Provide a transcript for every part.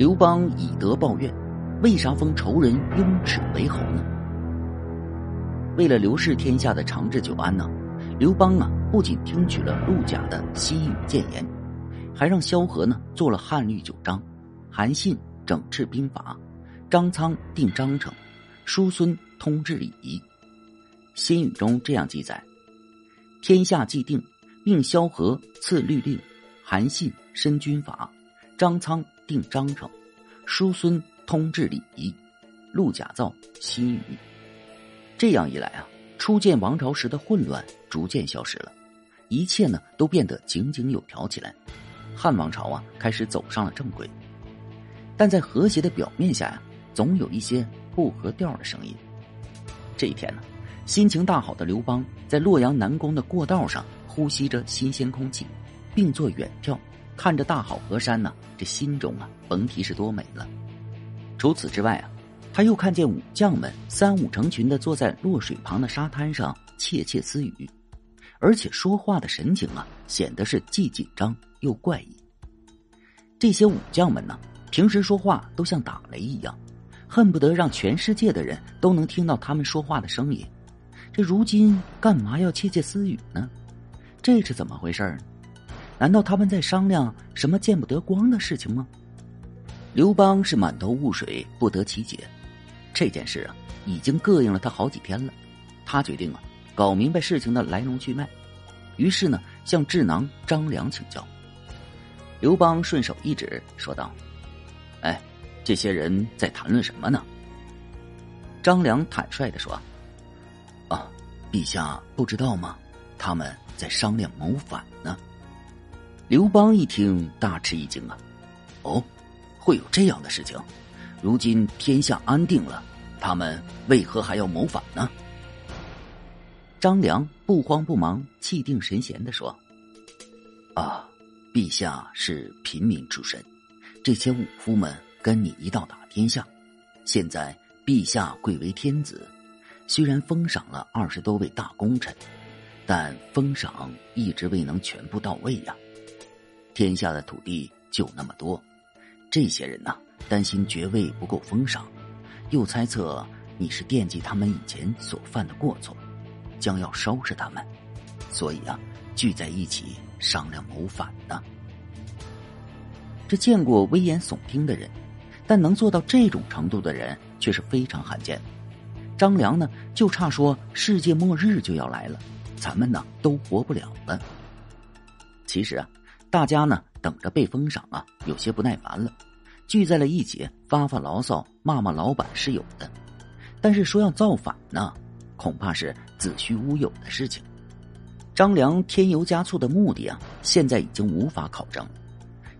刘邦以德报怨，为啥封仇人雍齿为侯呢？为了刘氏天下的长治久安呢，刘邦啊不仅听取了陆贾的西语谏言，还让萧何呢做了汉律九章，韩信整治兵法，张苍定章程，叔孙通治礼仪。新语中这样记载：天下既定，命萧何赐律令，韩信申军法，张苍定章程，叔孙通治礼仪，陆贾造新语。这样一来啊，初建王朝时的混乱逐渐消失了，一切呢都变得井井有条起来，汉王朝啊开始走上了正轨。但在和谐的表面下呀，总有一些不合调的声音。这一天呢，心情大好的刘邦在洛阳南宫的过道上呼吸着新鲜空气，并做远眺，看着大好河山呢，这心中啊甭提是多美了。除此之外啊。他又看见武将们三五成群的坐在落水旁的沙滩上窃窃私语，而且说话的神情啊，显得是既紧张又怪异。这些武将们呢，平时说话都像打雷一样，恨不得让全世界的人都能听到他们说话的声音。这如今干嘛要窃窃私语呢？这是怎么回事呢？难道他们在商量什么见不得光的事情吗？刘邦是满头雾水，不得其解。这件事啊，已经膈应了他好几天了。他决定啊，搞明白事情的来龙去脉。于是呢，向智囊张良请教。刘邦顺手一指，说道：“哎，这些人在谈论什么呢？”张良坦率的说：“啊，陛下不知道吗？他们在商量谋反呢。”刘邦一听，大吃一惊啊！哦，会有这样的事情？如今天下安定了，他们为何还要谋反呢？张良不慌不忙、气定神闲的说：“啊，陛下是平民出身，这些武夫们跟你一道打天下。现在陛下贵为天子，虽然封赏了二十多位大功臣，但封赏一直未能全部到位呀。天下的土地就那么多，这些人呢。”担心爵位不够封赏，又猜测你是惦记他们以前所犯的过错，将要收拾他们，所以啊，聚在一起商量谋反呢。这见过危言耸听的人，但能做到这种程度的人却是非常罕见。张良呢，就差说世界末日就要来了，咱们呢都活不了了。其实啊，大家呢等着被封赏啊，有些不耐烦了。聚在了一起，发发牢骚，骂骂老板是有的，但是说要造反呢，恐怕是子虚乌有的事情。张良添油加醋的目的啊，现在已经无法考证，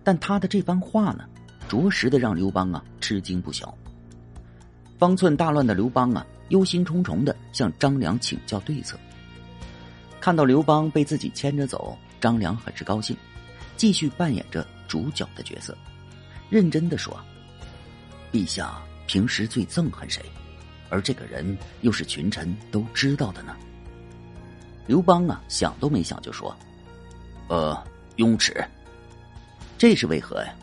但他的这番话呢，着实的让刘邦啊吃惊不小。方寸大乱的刘邦啊，忧心忡忡的向张良请教对策。看到刘邦被自己牵着走，张良很是高兴，继续扮演着主角的角色。认真的说：“陛下平时最憎恨谁？而这个人又是群臣都知道的呢？”刘邦啊，想都没想就说：“呃，雍齿。这是为何呀？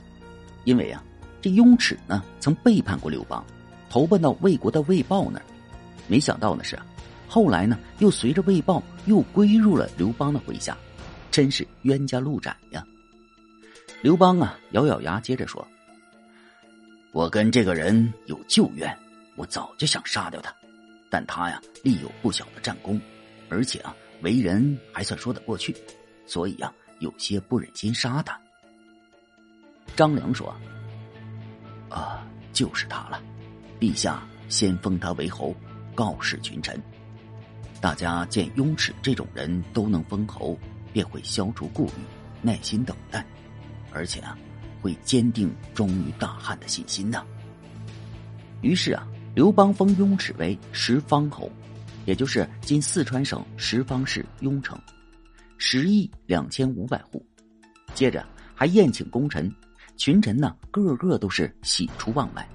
因为啊，这雍齿呢曾背叛过刘邦，投奔到魏国的魏豹那儿。没想到的是，后来呢又随着魏豹又归入了刘邦的麾下，真是冤家路窄呀。”刘邦啊，咬咬牙，接着说。我跟这个人有旧怨，我早就想杀掉他，但他呀立有不小的战功，而且啊为人还算说得过去，所以啊有些不忍心杀他。张良说：“啊，就是他了，陛下先封他为侯，告示群臣，大家见雍齿这种人都能封侯，便会消除顾虑，耐心等待，而且啊。”会坚定忠于大汉的信心呢。于是啊，刘邦封雍齿为十方侯，也就是今四川省十方市雍城，十亿两千五百户。接着还宴请功臣，群臣呢个个都是喜出望外。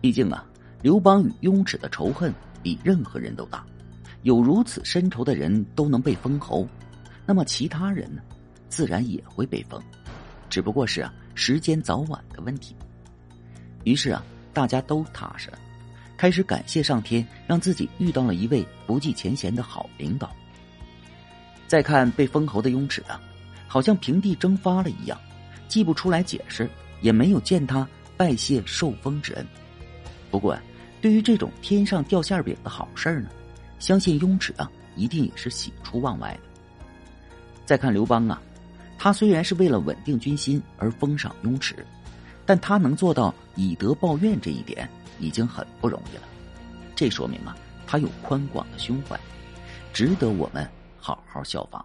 毕竟啊，刘邦与雍齿的仇恨比任何人都大，有如此深仇的人都能被封侯，那么其他人呢，自然也会被封。只不过是啊时间早晚的问题。于是啊，大家都踏实了，开始感谢上天，让自己遇到了一位不计前嫌的好领导。再看被封侯的雍齿啊，好像平地蒸发了一样，既不出来解释，也没有见他拜谢受封之恩。不过，对于这种天上掉馅饼的好事呢，相信雍齿啊一定也是喜出望外的。再看刘邦啊，他虽然是为了稳定军心而封赏雍齿，但他能做到以德报怨这一点已经很不容易了。这说明啊，他有宽广的胸怀，值得我们好好效仿。